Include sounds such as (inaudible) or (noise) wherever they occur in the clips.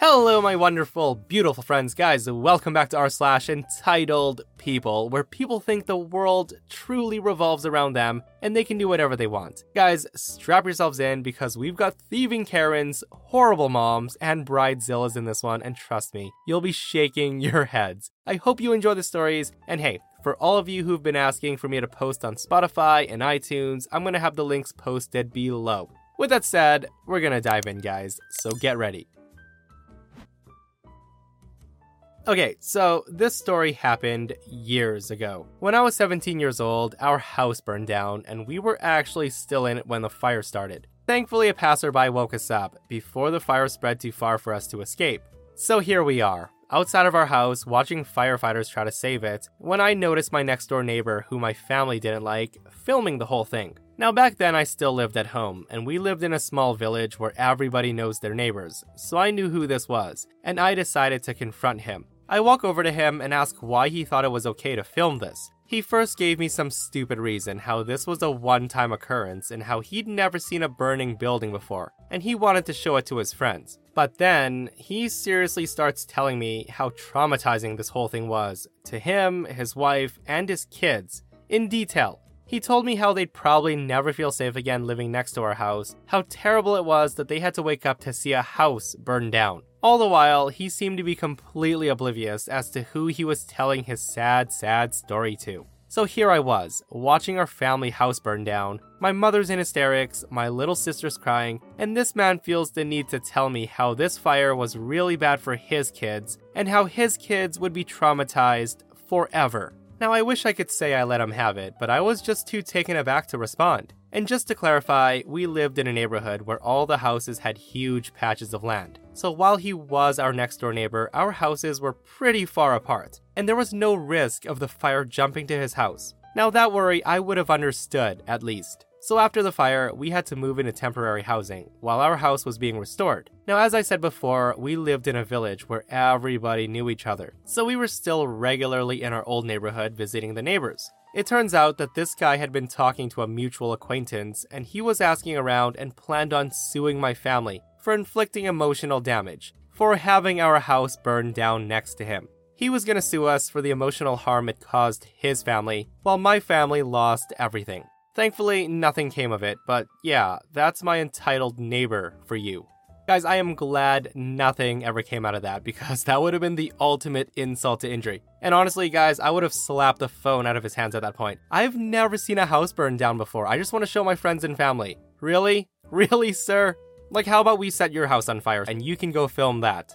Hello, my wonderful, beautiful friends, guys. Welcome back to our slash entitled people, where people think the world truly revolves around them and they can do whatever they want. Guys, strap yourselves in because we've got thieving Karens, horrible moms, and bridezillas in this one, and trust me, you'll be shaking (laughs) your heads. I hope you enjoy the stories, and hey, for all of you who've been asking for me to post on Spotify and iTunes, I'm gonna have the links posted below. With that said, we're gonna dive in, guys, so get ready. Okay, so this story happened years ago. When I was 17 years old, our house burned down, and we were actually still in it when the fire started. Thankfully, a passerby woke us up before the fire spread too far for us to escape. So here we are, outside of our house, watching firefighters try to save it, when I noticed my next door neighbor, who my family didn't like, filming the whole thing. Now, back then, I still lived at home, and we lived in a small village where everybody knows their neighbors, so I knew who this was, and I decided to confront him. I walk over to him and ask why he thought it was okay to film this. He first gave me some stupid reason how this was a one time occurrence and how he'd never seen a burning building before, and he wanted to show it to his friends. But then, he seriously starts telling me how traumatizing this whole thing was to him, his wife, and his kids, in detail. He told me how they'd probably never feel safe again living next to our house, how terrible it was that they had to wake up to see a house burn down. All the while, he seemed to be completely oblivious as to who he was telling his sad, sad story to. So here I was, watching our family house burn down, my mother's in hysterics, my little sister's crying, and this man feels the need to tell me how this fire was really bad for his kids, and how his kids would be traumatized forever. Now, I wish I could say I let him have it, but I was just too taken aback to respond. And just to clarify, we lived in a neighborhood where all the houses had huge patches of land. So while he was our next door neighbor, our houses were pretty far apart, and there was no risk of the fire jumping to his house. Now, that worry I would have understood, at least. So after the fire, we had to move into temporary housing while our house was being restored. Now, as I said before, we lived in a village where everybody knew each other, so we were still regularly in our old neighborhood visiting the neighbors. It turns out that this guy had been talking to a mutual acquaintance, and he was asking around and planned on suing my family for inflicting emotional damage, for having our house burned down next to him. He was gonna sue us for the emotional harm it caused his family, while my family lost everything. Thankfully, nothing came of it, but yeah, that's my entitled neighbor for you. Guys, I am glad nothing ever came out of that because that would have been the ultimate insult to injury. And honestly, guys, I would have slapped the phone out of his hands at that point. I've never seen a house burn down before. I just want to show my friends and family. Really? Really, sir? Like, how about we set your house on fire and you can go film that?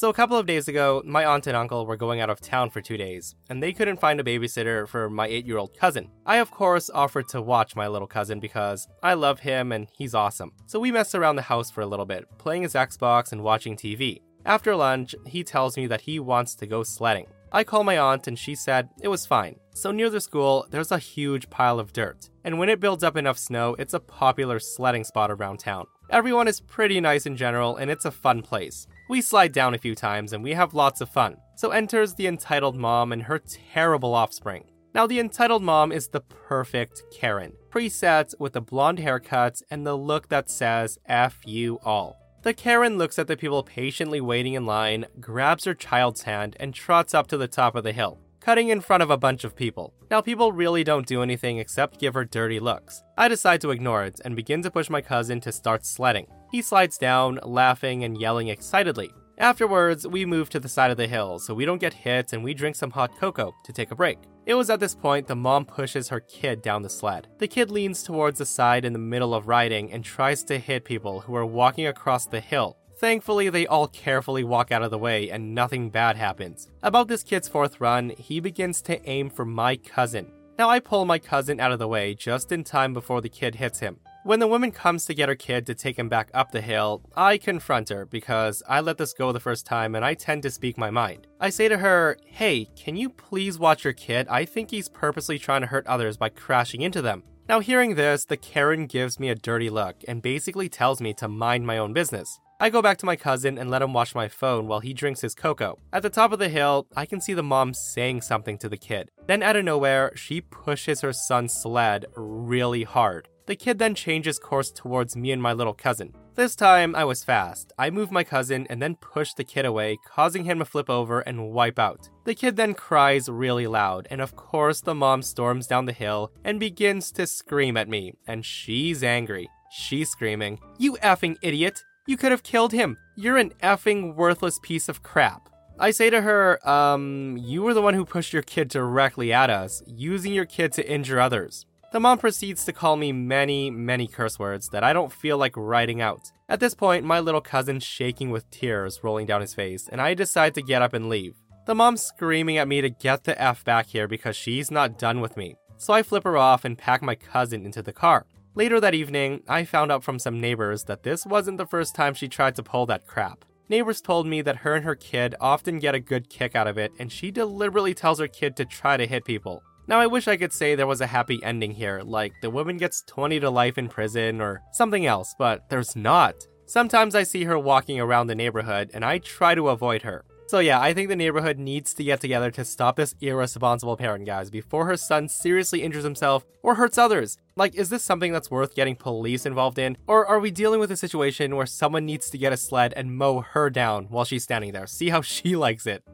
So, a couple of days ago, my aunt and uncle were going out of town for two days, and they couldn't find a babysitter for my eight year old cousin. I, of course, offered to watch my little cousin because I love him and he's awesome. So, we messed around the house for a little bit, playing his Xbox and watching TV. After lunch, he tells me that he wants to go sledding. I call my aunt and she said it was fine. So near the school, there's a huge pile of dirt. And when it builds up enough snow, it's a popular sledding spot around town. Everyone is pretty nice in general and it's a fun place. We slide down a few times and we have lots of fun. So enters the entitled mom and her terrible offspring. Now, the entitled mom is the perfect Karen, preset with a blonde haircut and the look that says F you all. The Karen looks at the people patiently waiting in line, grabs her child's hand, and trots up to the top of the hill, cutting in front of a bunch of people. Now, people really don't do anything except give her dirty looks. I decide to ignore it and begin to push my cousin to start sledding. He slides down, laughing and yelling excitedly. Afterwards, we move to the side of the hill so we don't get hit and we drink some hot cocoa to take a break. It was at this point the mom pushes her kid down the sled. The kid leans towards the side in the middle of riding and tries to hit people who are walking across the hill. Thankfully, they all carefully walk out of the way and nothing bad happens. About this kid's fourth run, he begins to aim for my cousin. Now, I pull my cousin out of the way just in time before the kid hits him. When the woman comes to get her kid to take him back up the hill, I confront her because I let this go the first time and I tend to speak my mind. I say to her, Hey, can you please watch your kid? I think he's purposely trying to hurt others by crashing into them. Now, hearing this, the Karen gives me a dirty look and basically tells me to mind my own business. I go back to my cousin and let him watch my phone while he drinks his cocoa. At the top of the hill, I can see the mom saying something to the kid. Then, out of nowhere, she pushes her son's sled really hard. The kid then changes course towards me and my little cousin. This time, I was fast. I moved my cousin and then pushed the kid away, causing him to flip over and wipe out. The kid then cries really loud, and of course, the mom storms down the hill and begins to scream at me, and she's angry. She's screaming, You effing idiot! You could have killed him! You're an effing worthless piece of crap. I say to her, um, you were the one who pushed your kid directly at us, using your kid to injure others. The mom proceeds to call me many, many curse words that I don't feel like writing out. At this point, my little cousin's shaking with tears rolling down his face, and I decide to get up and leave. The mom's screaming at me to get the F back here because she's not done with me. So I flip her off and pack my cousin into the car. Later that evening, I found out from some neighbors that this wasn't the first time she tried to pull that crap. Neighbors told me that her and her kid often get a good kick out of it, and she deliberately tells her kid to try to hit people. Now, I wish I could say there was a happy ending here, like the woman gets 20 to life in prison or something else, but there's not. Sometimes I see her walking around the neighborhood and I try to avoid her. So, yeah, I think the neighborhood needs to get together to stop this irresponsible parent, guys, before her son seriously injures himself or hurts others. Like, is this something that's worth getting police involved in? Or are we dealing with a situation where someone needs to get a sled and mow her down while she's standing there? See how (laughs) she likes it.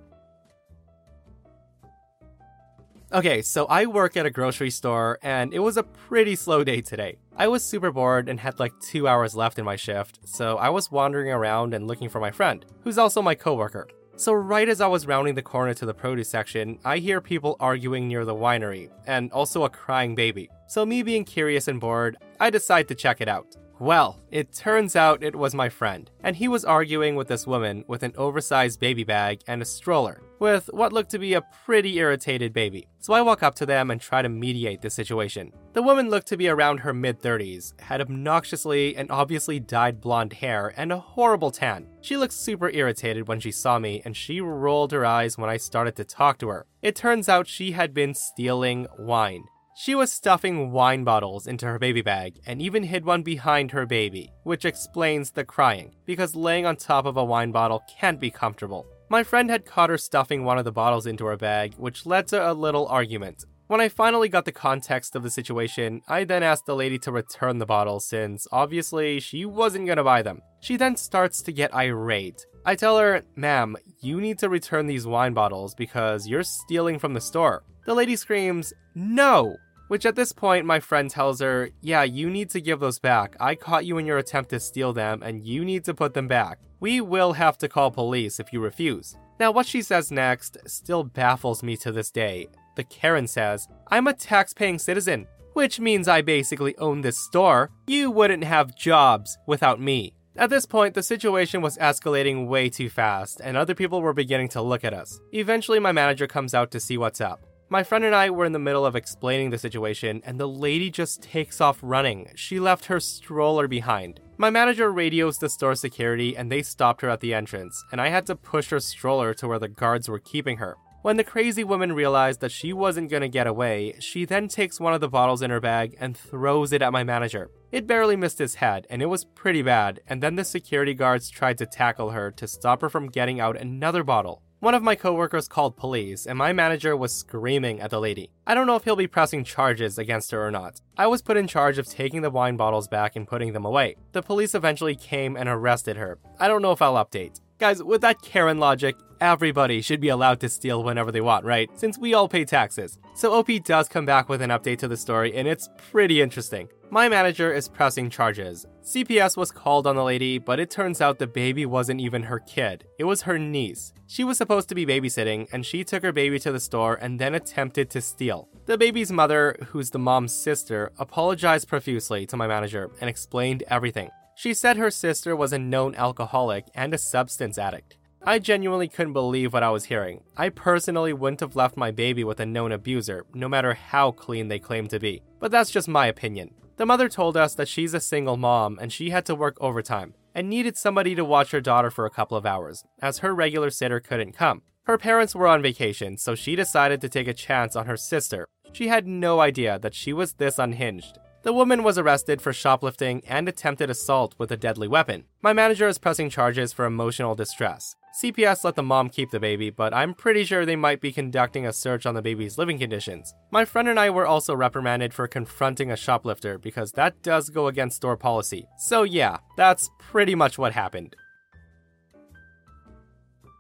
Okay, so I work at a grocery store and it was a pretty slow day today. I was super bored and had like two hours left in my shift, so I was wandering around and looking for my friend, who's also my coworker. So, right as I was rounding the corner to the produce section, I hear people arguing near the winery, and also a crying baby. So, me being curious and bored, I decide to check it out. Well, it turns out it was my friend, and he was arguing with this woman with an oversized baby bag and a stroller, with what looked to be a pretty irritated baby. So I walk up to them and try to mediate the situation. The woman looked to be around her mid 30s, had obnoxiously and obviously dyed blonde hair, and a horrible tan. She looked super irritated when she saw me, and she rolled her eyes when I started to talk to her. It turns out she had been stealing wine. She was stuffing wine bottles into her baby bag and even hid one behind her baby, which explains the crying, because laying on top of a wine bottle can't be comfortable. My friend had caught her stuffing one of the bottles into her bag, which led to a little argument. When I finally got the context of the situation, I then asked the lady to return the bottles since obviously she wasn't gonna buy them. She then starts to get irate. I tell her, ma'am, you need to return these wine bottles because you're stealing from the store. The lady screams, no! Which at this point, my friend tells her, Yeah, you need to give those back. I caught you in your attempt to steal them, and you need to put them back. We will have to call police if you refuse. Now, what she says next still baffles me to this day. The Karen says, I'm a tax paying citizen, which means I basically own this store. You wouldn't have jobs without me. At this point, the situation was escalating way too fast, and other people were beginning to look at us. Eventually, my manager comes out to see what's up. My friend and I were in the middle of explaining the situation, and the lady just takes off running. She left her stroller behind. My manager radios the store security, and they stopped her at the entrance, and I had to push her stroller to where the guards were keeping her. When the crazy woman realized that she wasn't gonna get away, she then takes one of the bottles in her bag and throws it at my manager. It barely missed his head, and it was pretty bad, and then the security guards tried to tackle her to stop her from getting out another bottle. One of my coworkers called police, and my manager was screaming at the lady. I don't know if he'll be pressing charges against her or not. I was put in charge of taking the wine bottles back and putting them away. The police eventually came and arrested her. I don't know if I'll update. Guys, with that Karen logic, everybody should be allowed to steal whenever they want, right? Since we all pay taxes. So OP does come back with an update to the story, and it's pretty interesting. My manager is pressing charges. CPS was called on the lady, but it turns out the baby wasn't even her kid. It was her niece. She was supposed to be babysitting, and she took her baby to the store and then attempted to steal. The baby's mother, who's the mom's sister, apologized profusely to my manager and explained everything. She said her sister was a known alcoholic and a substance addict. I genuinely couldn't believe what I was hearing. I personally wouldn't have left my baby with a known abuser, no matter how clean they claim to be. But that's just my opinion. The mother told us that she's a single mom and she had to work overtime and needed somebody to watch her daughter for a couple of hours, as her regular sitter couldn't come. Her parents were on vacation, so she decided to take a chance on her sister. She had no idea that she was this unhinged. The woman was arrested for shoplifting and attempted assault with a deadly weapon. My manager is pressing charges for emotional distress. CPS let the mom keep the baby, but I'm pretty sure they might be conducting a search on the baby's living conditions. My friend and I were also reprimanded for confronting a shoplifter because that does go against store policy. So, yeah, that's pretty much what happened.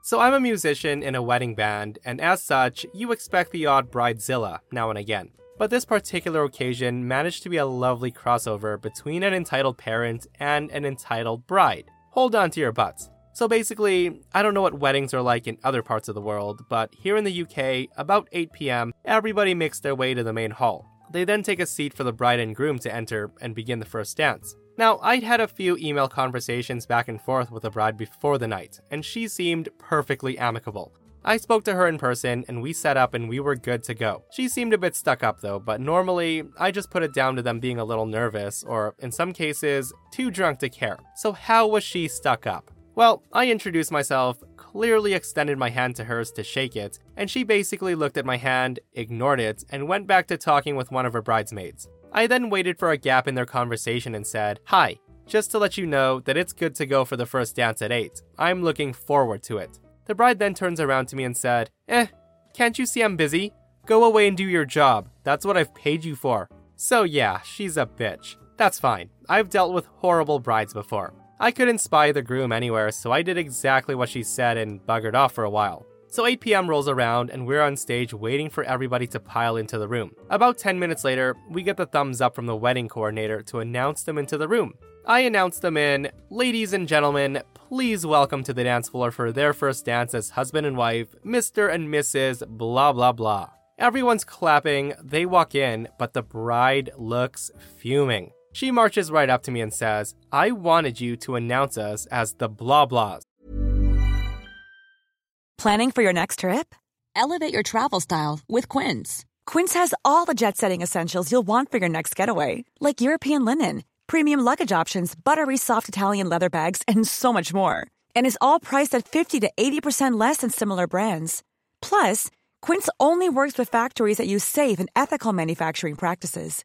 So, I'm a musician in a wedding band, and as such, you expect the odd bridezilla now and again. But this particular occasion managed to be a lovely crossover between an entitled parent and an entitled bride. Hold on to your butts. So basically, I don't know what weddings are like in other parts of the world, but here in the UK, about 8 pm, everybody makes their way to the main hall. They then take a seat for the bride and groom to enter and begin the first dance. Now, I'd had a few email conversations back and forth with the bride before the night, and she seemed perfectly amicable. I spoke to her in person and we set up and we were good to go. She seemed a bit stuck up though, but normally I just put it down to them being a little nervous or, in some cases, too drunk to care. So, how was she stuck up? Well, I introduced myself, clearly extended my hand to hers to shake it, and she basically looked at my hand, ignored it, and went back to talking with one of her bridesmaids. I then waited for a gap in their conversation and said, Hi, just to let you know that it's good to go for the first dance at 8. I'm looking forward to it. The bride then turns around to me and said, Eh, can't you see I'm busy? Go away and do your job. That's what I've paid you for. So yeah, she's a bitch. That's fine. I've dealt with horrible brides before. I couldn't spy the groom anywhere, so I did exactly what she said and buggered off for a while. So 8 p.m. rolls around and we're on stage waiting for everybody to pile into the room. About 10 minutes later, we get the thumbs up from the wedding coordinator to announce them into the room. I announce them in, ladies and gentlemen, please welcome to the dance floor for their first dance as husband and wife, Mr. and Mrs. blah blah blah. Everyone's clapping, they walk in, but the bride looks fuming. She marches right up to me and says, I wanted you to announce us as the blah blahs. Planning for your next trip? Elevate your travel style with Quince. Quince has all the jet setting essentials you'll want for your next getaway, like European linen, premium luggage options, buttery soft Italian leather bags, and so much more. And is all priced at 50 to 80% less than similar brands. Plus, Quince only works with factories that use safe and ethical manufacturing practices.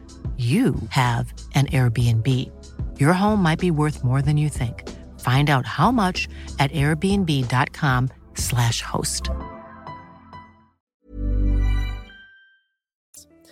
you have an Airbnb. Your home might be worth more than you think. Find out how much at airbnb.com/slash host.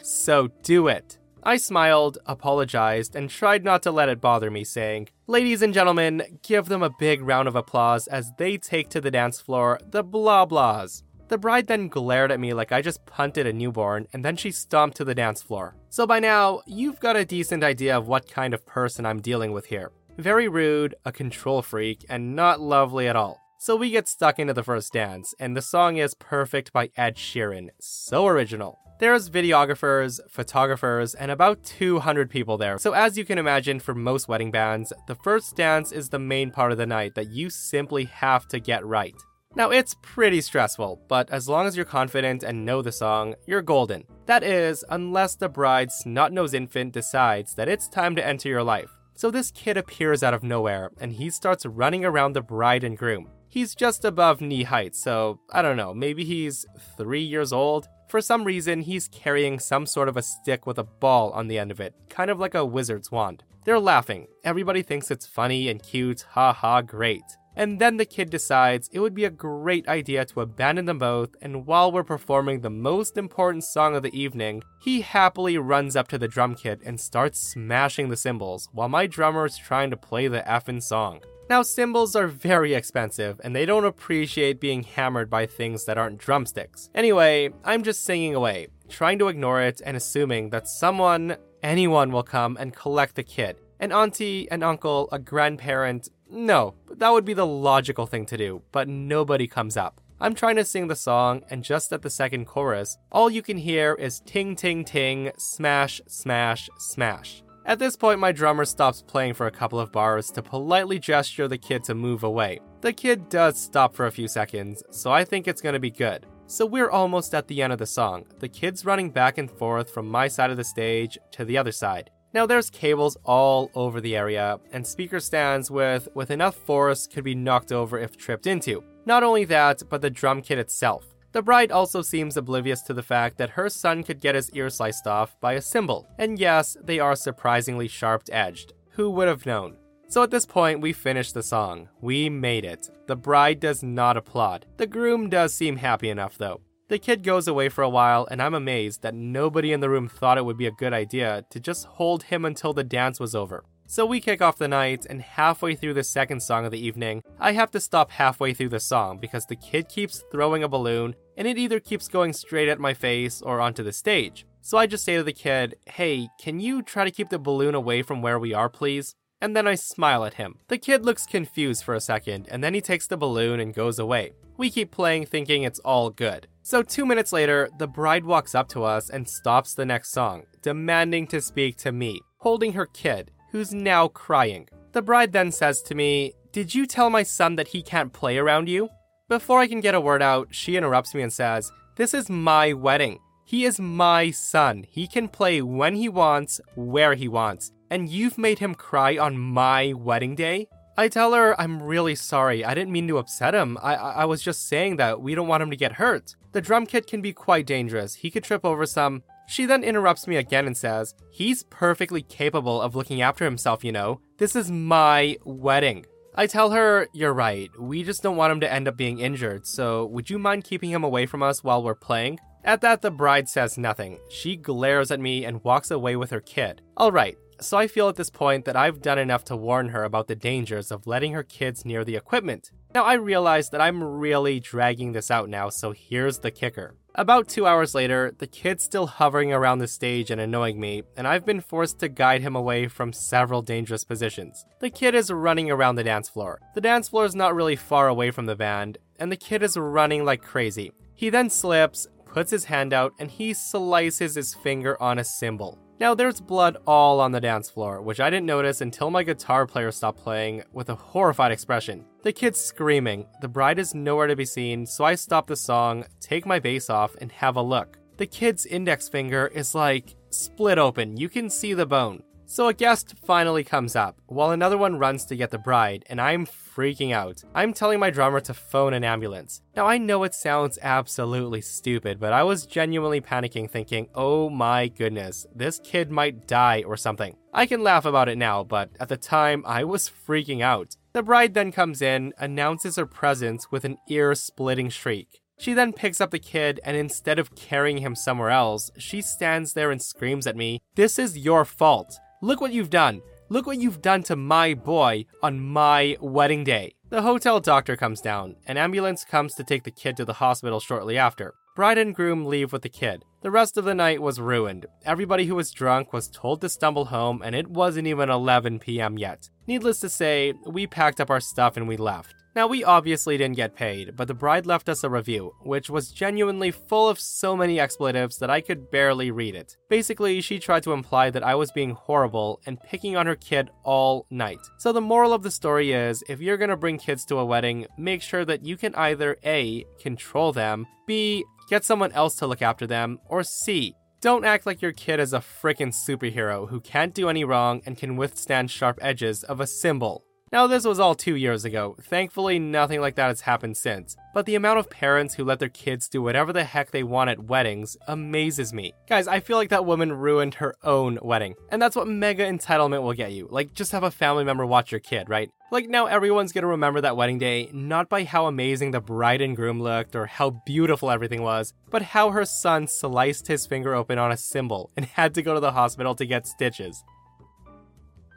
So do it. I smiled, apologized, and tried not to let it bother me, saying, Ladies and gentlemen, give them a big round of applause as they take to the dance floor the blah blahs. The bride then glared at me like I just punted a newborn, and then she stomped to the dance floor. So by now, you've got a decent idea of what kind of person I'm dealing with here. Very rude, a control freak, and not lovely at all. So we get stuck into the first dance, and the song is Perfect by Ed Sheeran. So original. There's videographers, photographers, and about 200 people there. So, as you can imagine, for most wedding bands, the first dance is the main part of the night that you simply have to get right. Now, it's pretty stressful, but as long as you're confident and know the song, you're golden. That is, unless the bride's snot nosed infant decides that it's time to enter your life. So, this kid appears out of nowhere and he starts running around the bride and groom. He's just above knee height, so I don't know, maybe he's three years old? For some reason, he's carrying some sort of a stick with a ball on the end of it, kind of like a wizard's wand. They're laughing. Everybody thinks it's funny and cute, haha, great. And then the kid decides it would be a great idea to abandon them both, and while we're performing the most important song of the evening, he happily runs up to the drum kit and starts smashing the cymbals while my drummer is trying to play the effing song. Now, cymbals are very expensive, and they don't appreciate being hammered by things that aren't drumsticks. Anyway, I'm just singing away, trying to ignore it and assuming that someone, anyone, will come and collect the kid. An auntie, an uncle, a grandparent. No, that would be the logical thing to do, but nobody comes up. I'm trying to sing the song, and just at the second chorus, all you can hear is ting ting ting, smash, smash, smash. At this point, my drummer stops playing for a couple of bars to politely gesture the kid to move away. The kid does stop for a few seconds, so I think it's gonna be good. So we're almost at the end of the song. The kid's running back and forth from my side of the stage to the other side. Now there's cables all over the area, and speaker stands with with enough force could be knocked over if tripped into. Not only that, but the drum kit itself. The bride also seems oblivious to the fact that her son could get his ear sliced off by a cymbal. And yes, they are surprisingly sharp edged. Who would have known? So at this point, we finish the song. We made it. The bride does not applaud. The groom does seem happy enough, though. The kid goes away for a while, and I'm amazed that nobody in the room thought it would be a good idea to just hold him until the dance was over. So we kick off the night, and halfway through the second song of the evening, I have to stop halfway through the song because the kid keeps throwing a balloon, and it either keeps going straight at my face or onto the stage. So I just say to the kid, Hey, can you try to keep the balloon away from where we are, please? And then I smile at him. The kid looks confused for a second, and then he takes the balloon and goes away. We keep playing thinking it's all good. So, two minutes later, the bride walks up to us and stops the next song, demanding to speak to me, holding her kid who's now crying. The bride then says to me, Did you tell my son that he can't play around you? Before I can get a word out, she interrupts me and says, This is my wedding. He is my son. He can play when he wants, where he wants. And you've made him cry on my wedding day? I tell her I'm really sorry. I didn't mean to upset him. I, I was just saying that we don't want him to get hurt. The drum kit can be quite dangerous. He could trip over some. She then interrupts me again and says, He's perfectly capable of looking after himself, you know. This is my wedding. I tell her, You're right. We just don't want him to end up being injured, so would you mind keeping him away from us while we're playing? At that, the bride says nothing. She glares at me and walks away with her kid. Alright, so I feel at this point that I've done enough to warn her about the dangers of letting her kids near the equipment. Now I realize that I'm really dragging this out now, so here's the kicker. About two hours later, the kid's still hovering around the stage and annoying me, and I've been forced to guide him away from several dangerous positions. The kid is running around the dance floor. The dance floor is not really far away from the band, and the kid is running like crazy. He then slips, puts his hand out, and he slices his finger on a cymbal. Now, there's blood all on the dance floor, which I didn't notice until my guitar player stopped playing with a horrified expression. The kid's screaming, the bride is nowhere to be seen, so I stop the song, take my bass off, and have a look. The kid's index finger is like split open, you can see the bone. So a guest finally comes up, while another one runs to get the bride, and I'm freaking out. I'm telling my drummer to phone an ambulance. Now, I know it sounds absolutely stupid, but I was genuinely panicking, thinking, oh my goodness, this kid might die or something. I can laugh about it now, but at the time, I was freaking out. The bride then comes in, announces her presence with an ear splitting shriek. She then picks up the kid, and instead of carrying him somewhere else, she stands there and screams at me, This is your fault. Look what you've done. Look what you've done to my boy on my wedding day. The hotel doctor comes down. An ambulance comes to take the kid to the hospital shortly after. Bride and groom leave with the kid. The rest of the night was ruined. Everybody who was drunk was told to stumble home, and it wasn't even 11 p.m. yet. Needless to say, we packed up our stuff and we left. Now, we obviously didn't get paid, but the bride left us a review, which was genuinely full of so many expletives that I could barely read it. Basically, she tried to imply that I was being horrible and picking on her kid all night. So, the moral of the story is if you're gonna bring kids to a wedding, make sure that you can either A, control them, B, get someone else to look after them, or C, don't act like your kid is a frickin' superhero who can't do any wrong and can withstand sharp edges of a cymbal. Now, this was all two years ago. Thankfully, nothing like that has happened since. But the amount of parents who let their kids do whatever the heck they want at weddings amazes me. Guys, I feel like that woman ruined her own wedding. And that's what mega entitlement will get you. Like, just have a family member watch your kid, right? Like, now everyone's gonna remember that wedding day not by how amazing the bride and groom looked or how beautiful everything was, but how her son sliced his finger open on a cymbal and had to go to the hospital to get stitches.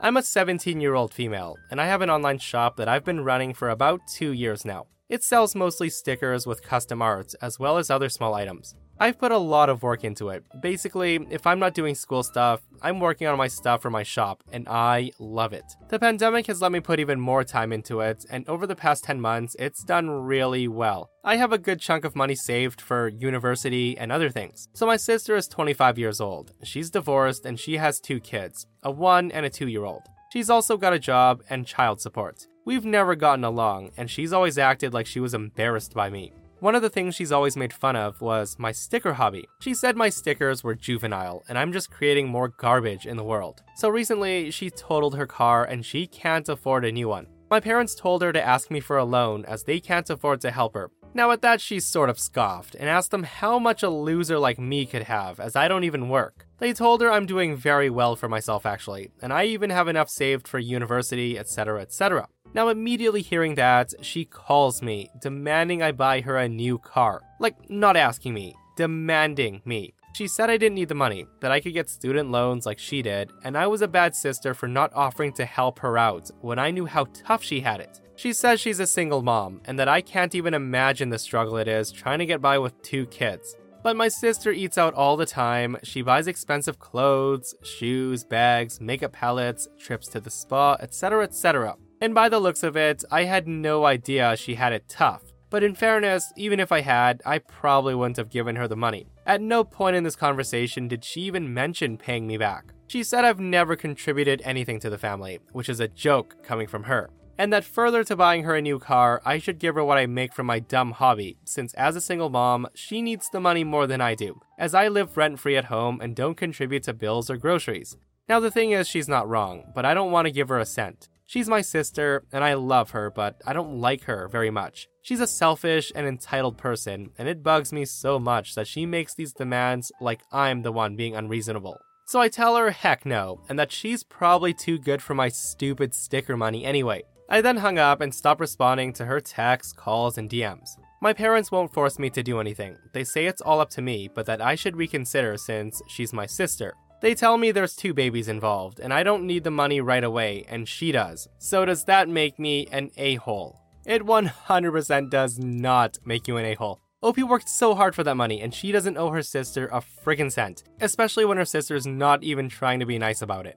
I'm a 17 year old female, and I have an online shop that I've been running for about two years now. It sells mostly stickers with custom art, as well as other small items. I've put a lot of work into it. Basically, if I'm not doing school stuff, I'm working on my stuff for my shop, and I love it. The pandemic has let me put even more time into it, and over the past 10 months, it's done really well. I have a good chunk of money saved for university and other things. So, my sister is 25 years old. She's divorced and she has two kids a one and a two year old. She's also got a job and child support. We've never gotten along, and she's always acted like she was embarrassed by me. One of the things she's always made fun of was my sticker hobby. She said my stickers were juvenile and I'm just creating more garbage in the world. So recently, she totaled her car and she can't afford a new one. My parents told her to ask me for a loan as they can't afford to help her. Now, at that, she sort of scoffed and asked them how much a loser like me could have, as I don't even work. They told her I'm doing very well for myself, actually, and I even have enough saved for university, etc., etc. Now, immediately hearing that, she calls me, demanding I buy her a new car. Like, not asking me, demanding me. She said I didn't need the money, that I could get student loans like she did, and I was a bad sister for not offering to help her out when I knew how tough she had it. She says she's a single mom, and that I can't even imagine the struggle it is trying to get by with two kids. But my sister eats out all the time. She buys expensive clothes, shoes, bags, makeup palettes, trips to the spa, etc., etc. And by the looks of it, I had no idea she had it tough. But in fairness, even if I had, I probably wouldn't have given her the money. At no point in this conversation did she even mention paying me back. She said I've never contributed anything to the family, which is a joke coming from her. And that further to buying her a new car, I should give her what I make from my dumb hobby, since as a single mom, she needs the money more than I do, as I live rent free at home and don't contribute to bills or groceries. Now, the thing is, she's not wrong, but I don't want to give her a cent. She's my sister, and I love her, but I don't like her very much. She's a selfish and entitled person, and it bugs me so much that she makes these demands like I'm the one being unreasonable. So I tell her heck no, and that she's probably too good for my stupid sticker money anyway. I then hung up and stopped responding to her texts, calls, and DMs. My parents won't force me to do anything. They say it's all up to me, but that I should reconsider since she's my sister. They tell me there's two babies involved, and I don't need the money right away, and she does. So does that make me an a hole? It 100% does not make you an a hole. OP worked so hard for that money, and she doesn't owe her sister a friggin' cent, especially when her sister's not even trying to be nice about it.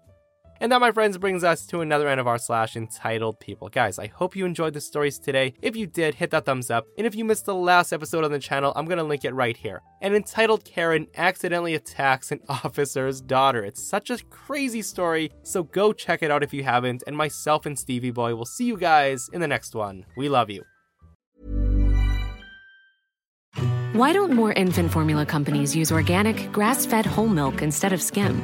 And that, my friends, brings us to another end of our slash entitled people. Guys, I hope you enjoyed the stories today. If you did, hit that thumbs up. And if you missed the last episode on the channel, I'm gonna link it right here. An entitled Karen accidentally attacks an (laughs) officer's daughter. It's such a crazy story, so go check it out if you haven't. And myself and Stevie Boy will see you guys in the next one. We love you. Why don't more infant formula companies use organic, grass fed whole milk instead of skim?